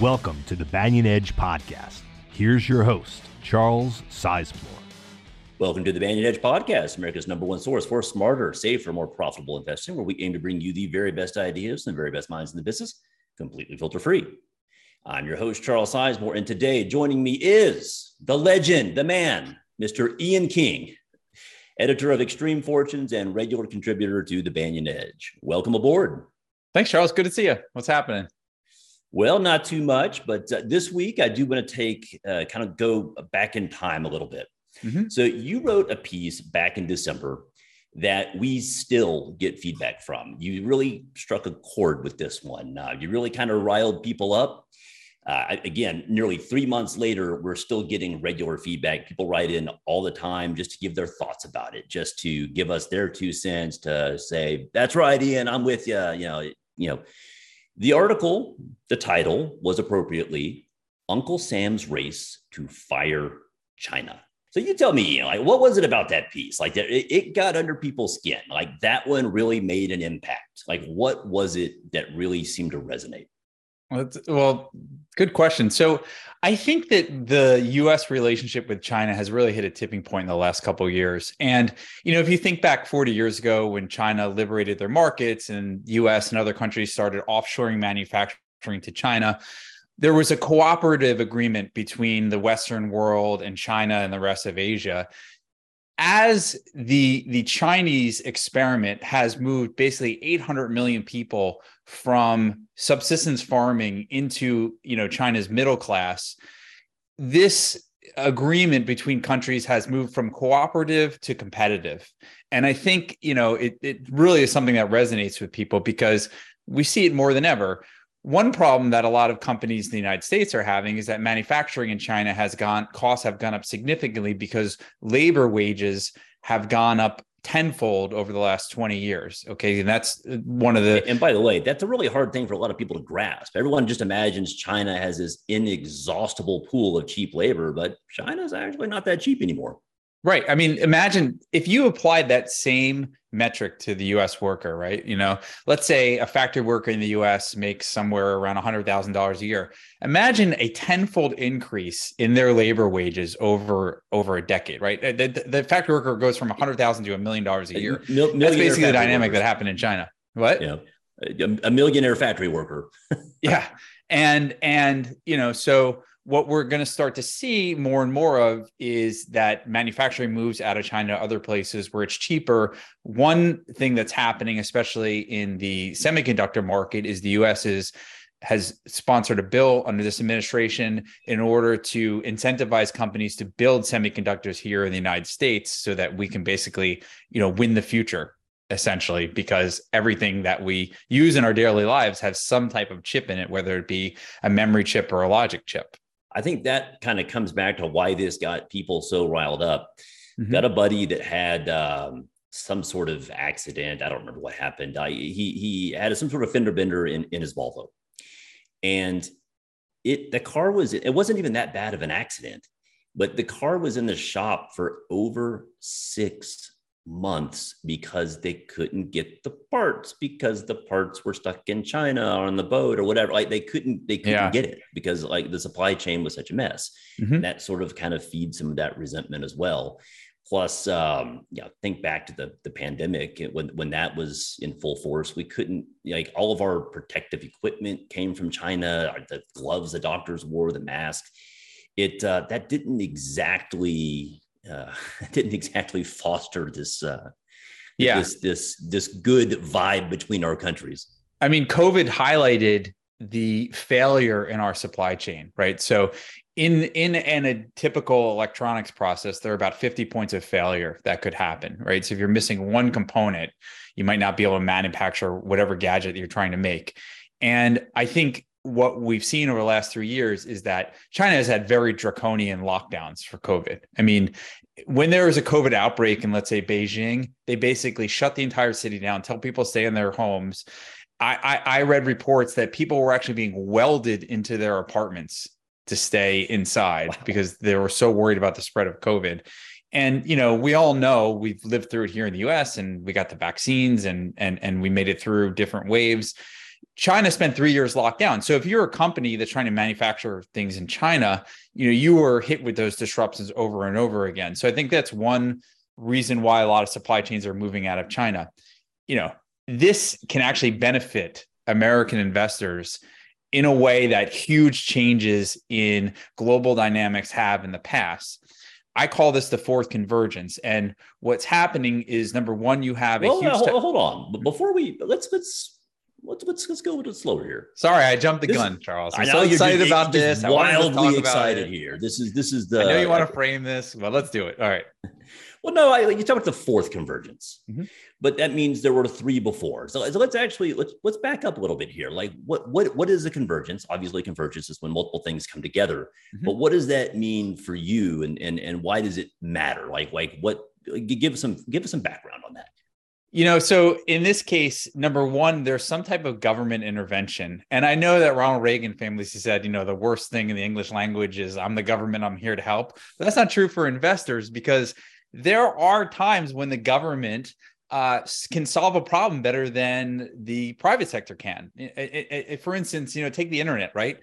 Welcome to the Banyan Edge Podcast. Here's your host, Charles Sizemore. Welcome to the Banyan Edge Podcast, America's number one source for smarter, safer, more profitable investing, where we aim to bring you the very best ideas and the very best minds in the business, completely filter free. I'm your host, Charles Sizemore, and today joining me is the legend, the man, Mr. Ian King, editor of Extreme Fortunes and regular contributor to the Banyan Edge. Welcome aboard. Thanks, Charles. Good to see you. What's happening? Well, not too much, but uh, this week I do want to take uh, kind of go back in time a little bit. Mm-hmm. So you wrote a piece back in December that we still get feedback from. You really struck a chord with this one. Uh, you really kind of riled people up. Uh, again, nearly three months later, we're still getting regular feedback. People write in all the time just to give their thoughts about it, just to give us their two cents to say, "That's right, Ian, I'm with you." You know, you know the article, the title was appropriately Uncle Sam's Race to Fire China. So you tell me, like, what was it about that piece? Like, it, it got under people's skin. Like, that one really made an impact. Like, what was it that really seemed to resonate? Well, good question. So, I think that the U.S. relationship with China has really hit a tipping point in the last couple of years. And you know, if you think back 40 years ago when China liberated their markets and U.S. and other countries started offshoring manufacturing to China, there was a cooperative agreement between the Western world and China and the rest of Asia as the the Chinese experiment has moved basically 800 million people from subsistence farming into you know China's middle class this agreement between countries has moved from cooperative to competitive. And i think you know it, it really is something that resonates with people because we see it more than ever one problem that a lot of companies in the United States are having is that manufacturing in China has gone costs have gone up significantly because labor wages have gone up tenfold over the last 20 years. Okay. And that's uh, one of the. And by the way, that's a really hard thing for a lot of people to grasp. Everyone just imagines China has this inexhaustible pool of cheap labor, but China's actually not that cheap anymore. Right. I mean, imagine if you applied that same metric to the US worker, right? You know, let's say a factory worker in the US makes somewhere around $100,000 a year. Imagine a tenfold increase in their labor wages over over a decade, right? The, the, the factory worker goes from 100,000 to a million dollars a year. Mil- That's basically the dynamic workers. that happened in China. What? Yeah. A millionaire factory worker. yeah. And and you know, so what we're going to start to see more and more of is that manufacturing moves out of China to other places where it's cheaper. One thing that's happening, especially in the semiconductor market, is the US is has sponsored a bill under this administration in order to incentivize companies to build semiconductors here in the United States so that we can basically, you know, win the future essentially because everything that we use in our daily lives has some type of chip in it whether it be a memory chip or a logic chip I think that kind of comes back to why this got people so riled up. Mm-hmm. Got a buddy that had um, some sort of accident. I don't remember what happened. I, he he had some sort of fender bender in, in his Volvo, and it the car was it wasn't even that bad of an accident, but the car was in the shop for over six months because they couldn't get the parts because the parts were stuck in China or on the boat or whatever. Like they couldn't they couldn't yeah. get it because like the supply chain was such a mess. Mm-hmm. That sort of kind of feeds some of that resentment as well. Plus, um, yeah, think back to the the pandemic when when that was in full force. We couldn't like all of our protective equipment came from China. The gloves the doctors wore, the mask. It uh, that didn't exactly uh, didn't exactly foster this uh, yeah this this this good vibe between our countries. I mean, COVID highlighted the failure in our supply chain, right? So in in in a typical electronics process, there are about 50 points of failure that could happen, right? So if you're missing one component, you might not be able to manufacture whatever gadget that you're trying to make. And I think what we've seen over the last three years is that China has had very draconian lockdowns for COVID. I mean, when there was a COVID outbreak in, let's say, Beijing, they basically shut the entire city down, tell people stay in their homes. I, I, I read reports that people were actually being welded into their apartments to stay inside wow. because they were so worried about the spread of COVID. And you know, we all know we've lived through it here in the US and we got the vaccines and and and we made it through different waves China spent three years locked down. So if you're a company that's trying to manufacture things in China, you know, you were hit with those disruptions over and over again. So I think that's one reason why a lot of supply chains are moving out of China. You know, this can actually benefit American investors in a way that huge changes in global dynamics have in the past. I call this the fourth convergence. And what's happening is number one, you have well, a huge. Hold, hold on, before we let's let's let's let's, let's go a little slower here. Sorry, I jumped the this, gun, Charles. I'm so excited just, about this. Wildly excited here. This is this is the. I know you want to frame this, but let's do it. All right. Well, no, I, you talk about the fourth convergence, mm-hmm. but that means there were three before. So, so, let's actually let's let's back up a little bit here. Like, what what what is a convergence? Obviously, convergence is when multiple things come together. Mm-hmm. But what does that mean for you, and and and why does it matter? Like like what? Give us some give us some background on that. You know, so in this case, number one, there's some type of government intervention. And I know that Ronald Reagan famously said, you know, the worst thing in the English language is I'm the government, I'm here to help. But that's not true for investors because there are times when the government uh, can solve a problem better than the private sector can. It, it, it, for instance, you know, take the internet, right?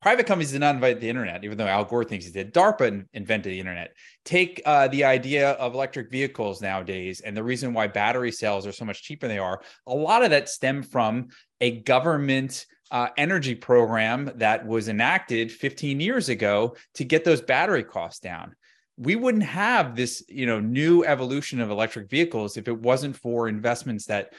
Private companies did not invent the internet, even though Al Gore thinks he did. DARPA invented the internet. Take uh, the idea of electric vehicles nowadays and the reason why battery cells are so much cheaper than they are. A lot of that stemmed from a government uh, energy program that was enacted 15 years ago to get those battery costs down we wouldn't have this you know new evolution of electric vehicles if it wasn't for investments that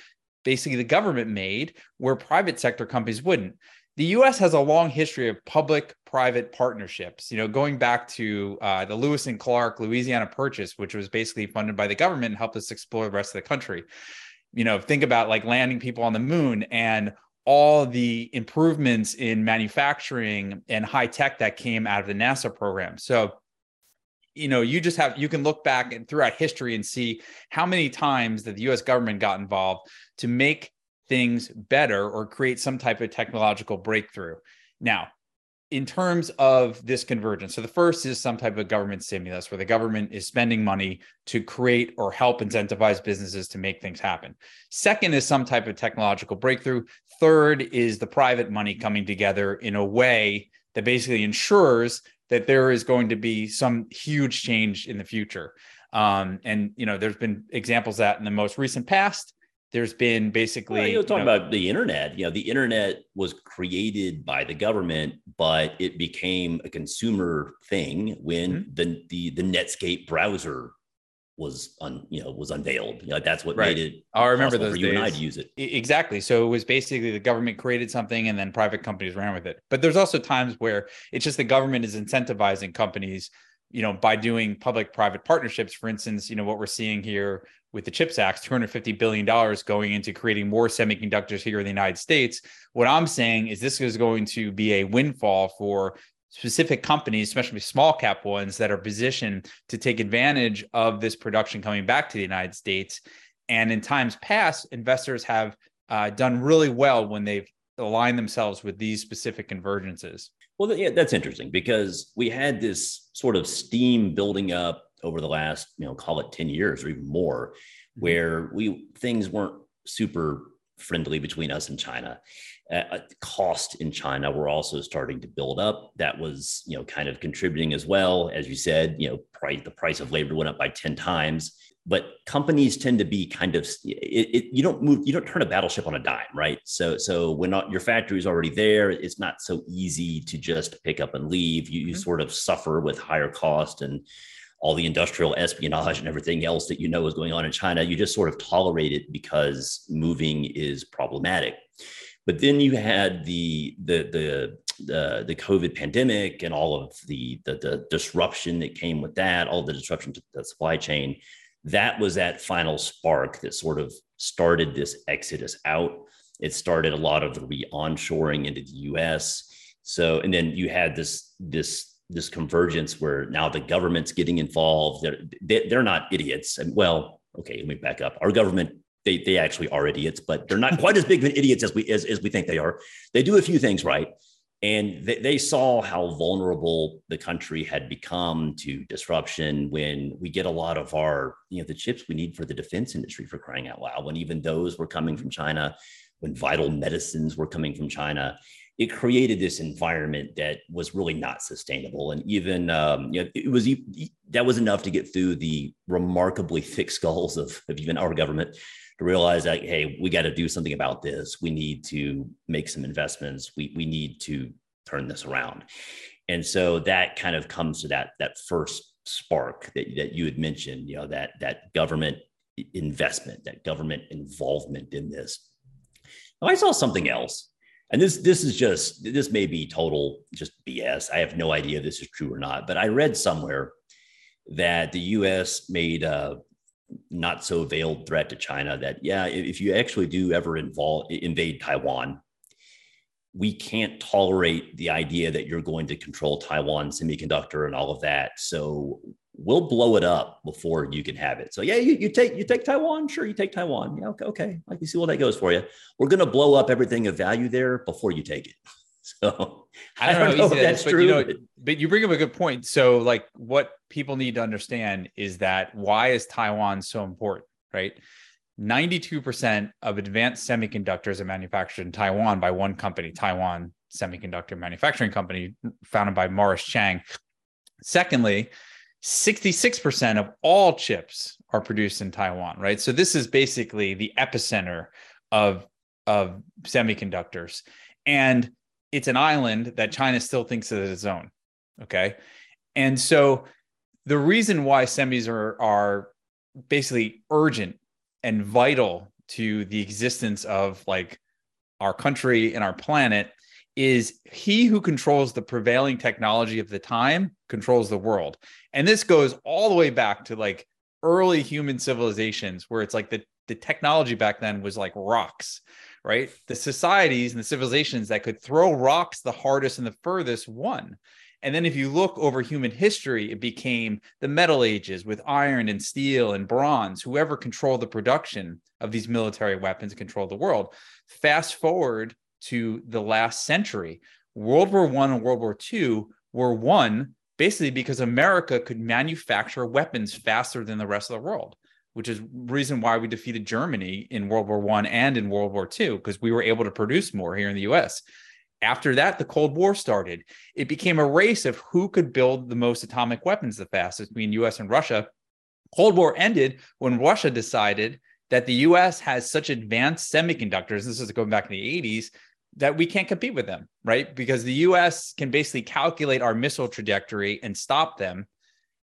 basically the government made where private sector companies wouldn't the us has a long history of public private partnerships you know going back to uh, the lewis and clark louisiana purchase which was basically funded by the government and helped us explore the rest of the country. You know think about like landing people on the moon and all the improvements in manufacturing and high tech that came out of the nasa program. So you know you just have you can look back and throughout history and see how many times that the US government got involved to make things better or create some type of technological breakthrough. Now, in terms of this convergence, so the first is some type of government stimulus where the government is spending money to create or help incentivize businesses to make things happen. Second is some type of technological breakthrough. Third is the private money coming together in a way that basically ensures that there is going to be some huge change in the future. Um, and you know, there's been examples that in the most recent past, there's been basically well, you're talking you know, about the internet. You know, the internet was created by the government, but it became a consumer thing when mm-hmm. the the the Netscape browser was un, you know was unveiled. You know, that's what right. made it. I remember those for you days. and I to use it exactly. So it was basically the government created something and then private companies ran with it. But there's also times where it's just the government is incentivizing companies, you know, by doing public-private partnerships. For instance, you know what we're seeing here with the CHIPS Act, 250 billion dollars going into creating more semiconductors here in the United States. What I'm saying is this is going to be a windfall for specific companies, especially small cap ones that are positioned to take advantage of this production coming back to the United States. And in times past, investors have uh, done really well when they've aligned themselves with these specific convergences. Well, yeah, that's interesting because we had this sort of steam building up over the last, you know, call it 10 years or even more, mm-hmm. where we things weren't super friendly between us and China. Uh, cost in China were also starting to build up. That was, you know, kind of contributing as well. As you said, you know, price the price of labor went up by 10 times. But companies tend to be kind of it, it, you don't move you don't turn a battleship on a dime, right? So so when not, your factory is already there, it's not so easy to just pick up and leave. You, you mm-hmm. sort of suffer with higher cost and all the industrial espionage and everything else that you know is going on in China, you just sort of tolerate it because moving is problematic. But then you had the the the the, the COVID pandemic and all of the, the the disruption that came with that, all the disruption to the supply chain. That was that final spark that sort of started this exodus out. It started a lot of the re-onshoring into the U.S. So, and then you had this this this convergence where now the government's getting involved. They're they're not idiots. And well, okay, let me back up. Our government they they actually are idiots, but they're not quite as big of idiots as we as, as we think they are. They do a few things right. And they, they saw how vulnerable the country had become to disruption when we get a lot of our, you know, the chips we need for the defense industry for crying out loud, when even those were coming from China when vital medicines were coming from China. It created this environment that was really not sustainable, and even um, you know, it was that was enough to get through the remarkably thick skulls of, of even our government to realize that hey, we got to do something about this. We need to make some investments. We we need to turn this around, and so that kind of comes to that that first spark that, that you had mentioned. You know that that government investment, that government involvement in this. Now, I saw something else, and this this is just this may be total just BS. I have no idea if this is true or not, but I read somewhere that the U.S. made a not so veiled threat to China that yeah, if you actually do ever involve invade Taiwan, we can't tolerate the idea that you're going to control Taiwan semiconductor and all of that. So we'll blow it up before you can have it. So yeah, you, you take you take Taiwan, sure, you take Taiwan. Yeah, okay, okay. Like you see what that goes for you. We're gonna blow up everything of value there before you take it. So I don't, I don't know, know if that's but, true. You know, but you bring up a good point. So like what people need to understand is that why is Taiwan so important, right? 92% of advanced semiconductors are manufactured in Taiwan by one company, Taiwan Semiconductor Manufacturing Company, founded by Morris Chang. Secondly, 66% of all chips are produced in Taiwan, right? So this is basically the epicenter of, of semiconductors. And it's an island that China still thinks as its own. Okay. And so the reason why semis are, are basically urgent and vital to the existence of like our country and our planet is he who controls the prevailing technology of the time controls the world. And this goes all the way back to like early human civilizations where it's like the, the technology back then was like rocks, right? The societies and the civilizations that could throw rocks the hardest and the furthest won. And then if you look over human history, it became the Metal Ages with iron and steel and bronze, whoever controlled the production of these military weapons controlled the world. Fast forward to the last century, World War One and World War Two were won basically because America could manufacture weapons faster than the rest of the world, which is reason why we defeated Germany in World War One and in World War Two, because we were able to produce more here in the US. After that, the Cold War started. It became a race of who could build the most atomic weapons the fastest between US and Russia. Cold War ended when Russia decided that the US has such advanced semiconductors, this is going back in the 80s, that we can't compete with them, right? Because the US can basically calculate our missile trajectory and stop them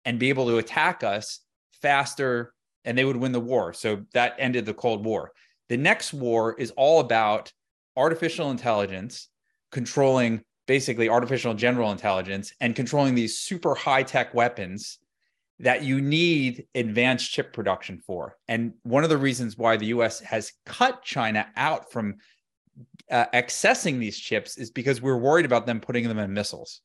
and be able to attack us faster and they would win the war. So that ended the Cold War. The next war is all about artificial intelligence controlling basically artificial general intelligence and controlling these super high tech weapons that you need advanced chip production for. And one of the reasons why the US has cut China out from uh, accessing these chips is because we're worried about them putting them in missiles.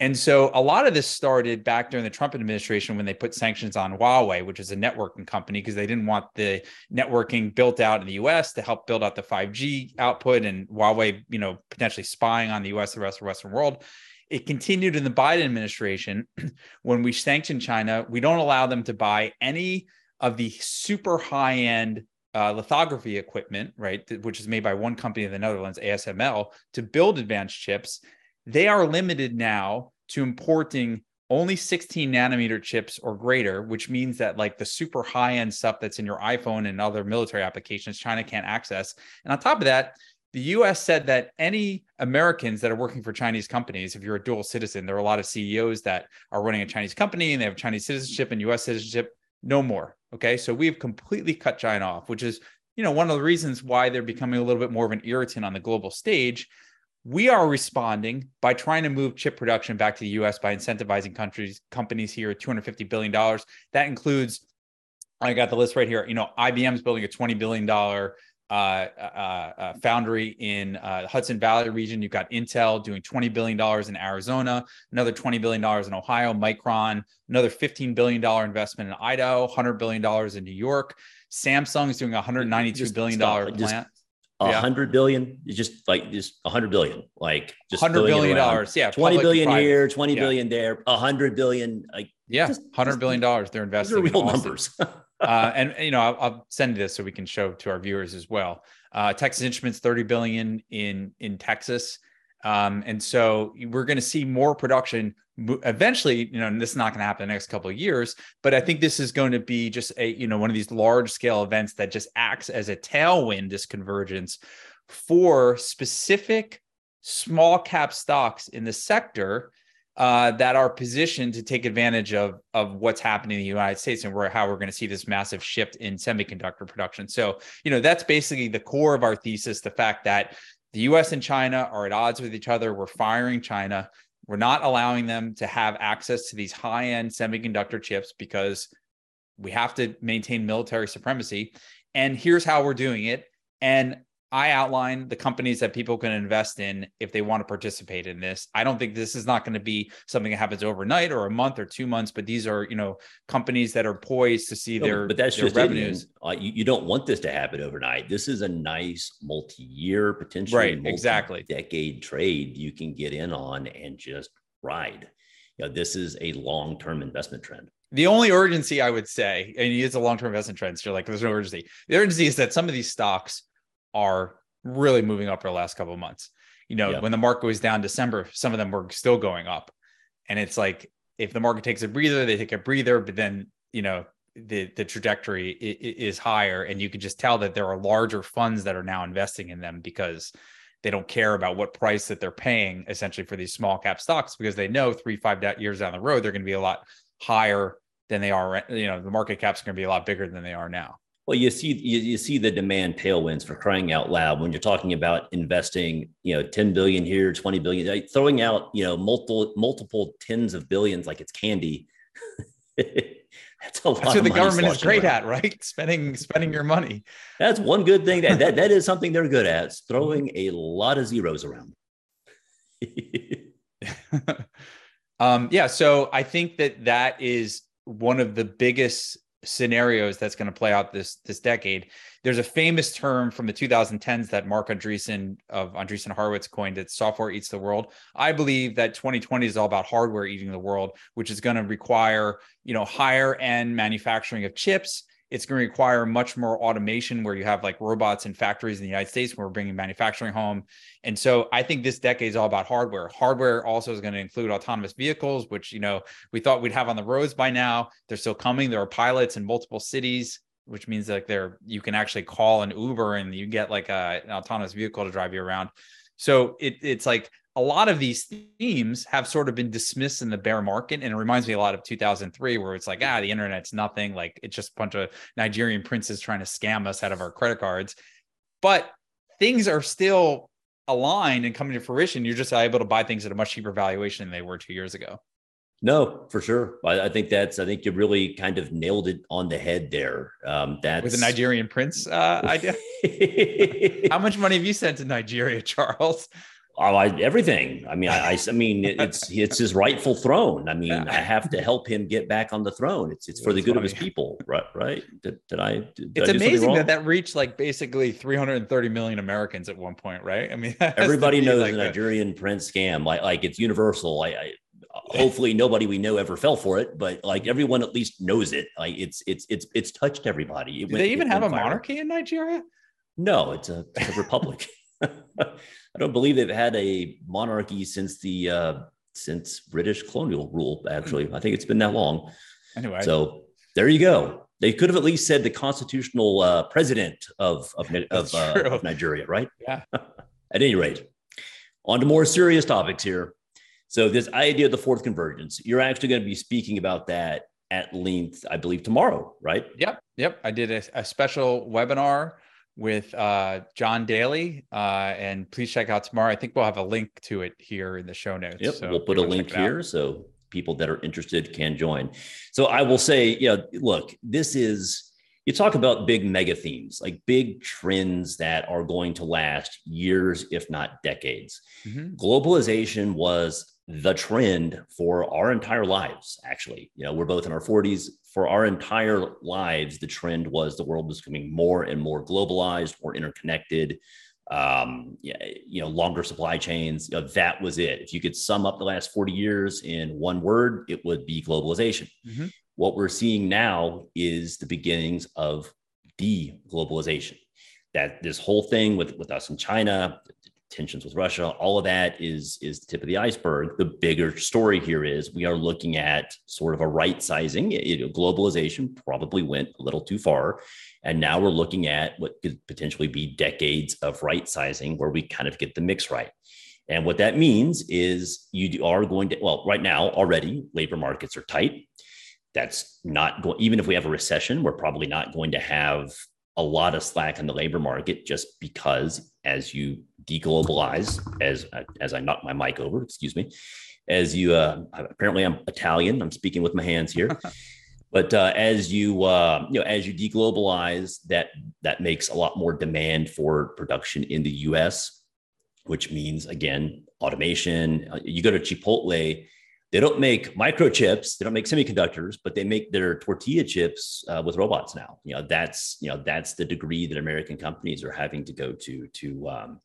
And so a lot of this started back during the Trump administration when they put sanctions on Huawei, which is a networking company, because they didn't want the networking built out in the US to help build out the 5G output and Huawei, you know, potentially spying on the US, the rest of the Western world. It continued in the Biden administration when we sanctioned China, we don't allow them to buy any of the super high end uh, lithography equipment, right, which is made by one company in the Netherlands, ASML, to build advanced chips they are limited now to importing only 16 nanometer chips or greater, which means that like the super high end stuff that's in your iPhone and other military applications, China can't access. And on top of that, the US said that any Americans that are working for Chinese companies, if you're a dual citizen, there are a lot of CEOs that are running a Chinese company and they have Chinese citizenship and US citizenship, no more. Okay. So we've completely cut China off, which is, you know, one of the reasons why they're becoming a little bit more of an irritant on the global stage we are responding by trying to move chip production back to the US by incentivizing countries, companies here at $250 billion. That includes, I got the list right here. You know, IBM's building a $20 billion Uh, uh, uh, foundry in uh, Hudson Valley region. You've got Intel doing $20 billion in Arizona, another $20 billion in Ohio, Micron, another $15 billion investment in Idaho, $100 billion in New York. Samsung is doing a $192 billion plant a yeah. hundred billion is just like just a hundred billion, like just hundred billion dollars. Yeah. 20 billion here, twenty yeah. billion there, a hundred billion. Like Yeah, hundred billion dollars they're investing. Real numbers. uh, and you know, I'll, I'll, send this so we can show to our viewers as well. Uh, Texas Instruments, thirty billion in in Texas, um, and so we're going to see more production eventually. You know, this is not going to happen in the next couple of years, but I think this is going to be just a you know one of these large scale events that just acts as a tailwind. This convergence for specific small cap stocks in the sector uh, that are positioned to take advantage of of what's happening in the United States and where how we're going to see this massive shift in semiconductor production. So, you know, that's basically the core of our thesis: the fact that the U.S. and China are at odds with each other. We're firing China. We're not allowing them to have access to these high end semiconductor chips because we have to maintain military supremacy. And here's how we're doing it. And I outline the companies that people can invest in if they want to participate in this. I don't think this is not going to be something that happens overnight or a month or two months, but these are, you know, companies that are poised to see no, their, but that's their just revenues. Uh, you, you, don't want this to happen overnight. This is a nice multi-year, potentially right, exactly decade trade you can get in on and just ride. You know, this is a long-term investment trend. The only urgency I would say, and it's a long-term investment trend, so you're like, there's no urgency. The urgency is that some of these stocks are really moving up for the last couple of months. You know, when the market was down December, some of them were still going up. And it's like if the market takes a breather, they take a breather, but then, you know, the the trajectory is higher and you can just tell that there are larger funds that are now investing in them because they don't care about what price that they're paying essentially for these small cap stocks because they know 3 5 years down the road they're going to be a lot higher than they are you know the market caps are going to be a lot bigger than they are now well, you see, you, you see the demand tailwinds for crying out loud when you're talking about investing, you know, 10 billion here, 20 billion, throwing out, you know, multiple multiple tens of billions like it's candy. That's a lot. That's what the government is great around. at, right? Spending spending your money. That's one good thing. That that, that is something they're good at. throwing a lot of zeros around. um, yeah. So I think that that is one of the biggest scenarios that's going to play out this this decade. There's a famous term from the 2010s that Marc Andreessen of Andreessen Horowitz coined that software eats the world. I believe that 2020 is all about hardware eating the world, which is going to require, you know, higher end manufacturing of chips it's going to require much more automation where you have like robots in factories in the United States where we're bringing manufacturing home. And so I think this decade is all about hardware. Hardware also is going to include autonomous vehicles, which, you know, we thought we'd have on the roads by now. They're still coming. There are pilots in multiple cities, which means like they're, you can actually call an Uber and you get like a, an autonomous vehicle to drive you around. So it, it's like a lot of these themes have sort of been dismissed in the bear market. And it reminds me a lot of 2003, where it's like, ah, the internet's nothing. Like it's just a bunch of Nigerian princes trying to scam us out of our credit cards. But things are still aligned and coming to fruition. You're just able to buy things at a much cheaper valuation than they were two years ago. No, for sure. I, I, think that's. I think you really kind of nailed it on the head there. Um, that's with the Nigerian prince uh, idea. How much money have you sent to Nigeria, Charles? Oh, I, everything. I mean, I, I, mean, it's it's his rightful throne. I mean, I have to help him get back on the throne. It's it's for the good funny. of his people, right? Right? Did, did I? Did it's amazing that that reached like basically 330 million Americans at one point, right? I mean, everybody knows like the Nigerian prince scam. Like like it's universal. I, I hopefully nobody we know ever fell for it, but like everyone at least knows it. Like it's it's it's it's touched everybody. It Do went, they even have a viral. monarchy in Nigeria? No, it's a, it's a republic. I don't believe they've had a monarchy since the uh, since British colonial rule. Actually, I think it's been that long. Anyway, so there you go. They could have at least said the constitutional uh, president of of, of, uh, of Nigeria, right? Yeah. At any rate, on to more serious topics here. So this idea of the fourth convergence, you're actually going to be speaking about that at length, I believe, tomorrow, right? Yep. Yep. I did a, a special webinar with uh, John Daly. Uh, and please check out tomorrow. I think we'll have a link to it here in the show notes. Yep, so we'll put a link here so people that are interested can join. So I will say, you know, look, this is you talk about big mega themes, like big trends that are going to last years, if not decades. Mm-hmm. Globalization was the trend for our entire lives actually you know we're both in our 40s for our entire lives the trend was the world was becoming more and more globalized more interconnected um, you know, longer supply chains. You know, that was it. If you could sum up the last 40 years in one word, it would be globalization. Mm-hmm. What we're seeing now is the beginnings of de-globalization. That this whole thing with, with us in China, tensions with Russia, all of that is, is the tip of the iceberg. The bigger story here is we are looking at sort of a right sizing. You know, globalization probably went a little too far. And now we're looking at what could potentially be decades of right sizing where we kind of get the mix right. And what that means is you are going to, well, right now already labor markets are tight. That's not going, even if we have a recession, we're probably not going to have a lot of slack in the labor market just because as you deglobalize, as as I knock my mic over, excuse me, as you uh, apparently I'm Italian. I'm speaking with my hands here. but uh, as you uh, you know as you deglobalize, that that makes a lot more demand for production in the U.S., which means again automation. Uh, you go to Chipotle they don't make microchips they don't make semiconductors but they make their tortilla chips uh, with robots now you know that's you know that's the degree that american companies are having to go to to um,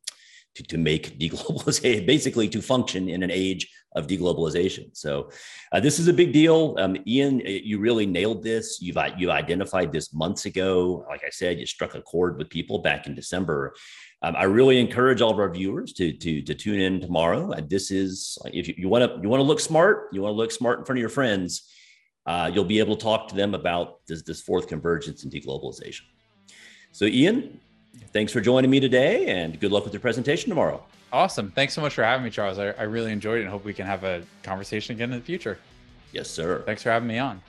to, to make deglobalization basically to function in an age of deglobalization so uh, this is a big deal um, ian you really nailed this you've you identified this months ago like i said you struck a chord with people back in december um, I really encourage all of our viewers to to, to tune in tomorrow. And this is if you want to you want to look smart, you want to look smart in front of your friends. Uh, you'll be able to talk to them about this this fourth convergence and deglobalization. So, Ian, thanks for joining me today, and good luck with your presentation tomorrow. Awesome. Thanks so much for having me, Charles. I, I really enjoyed it and hope we can have a conversation again in the future. Yes, sir. Thanks for having me on.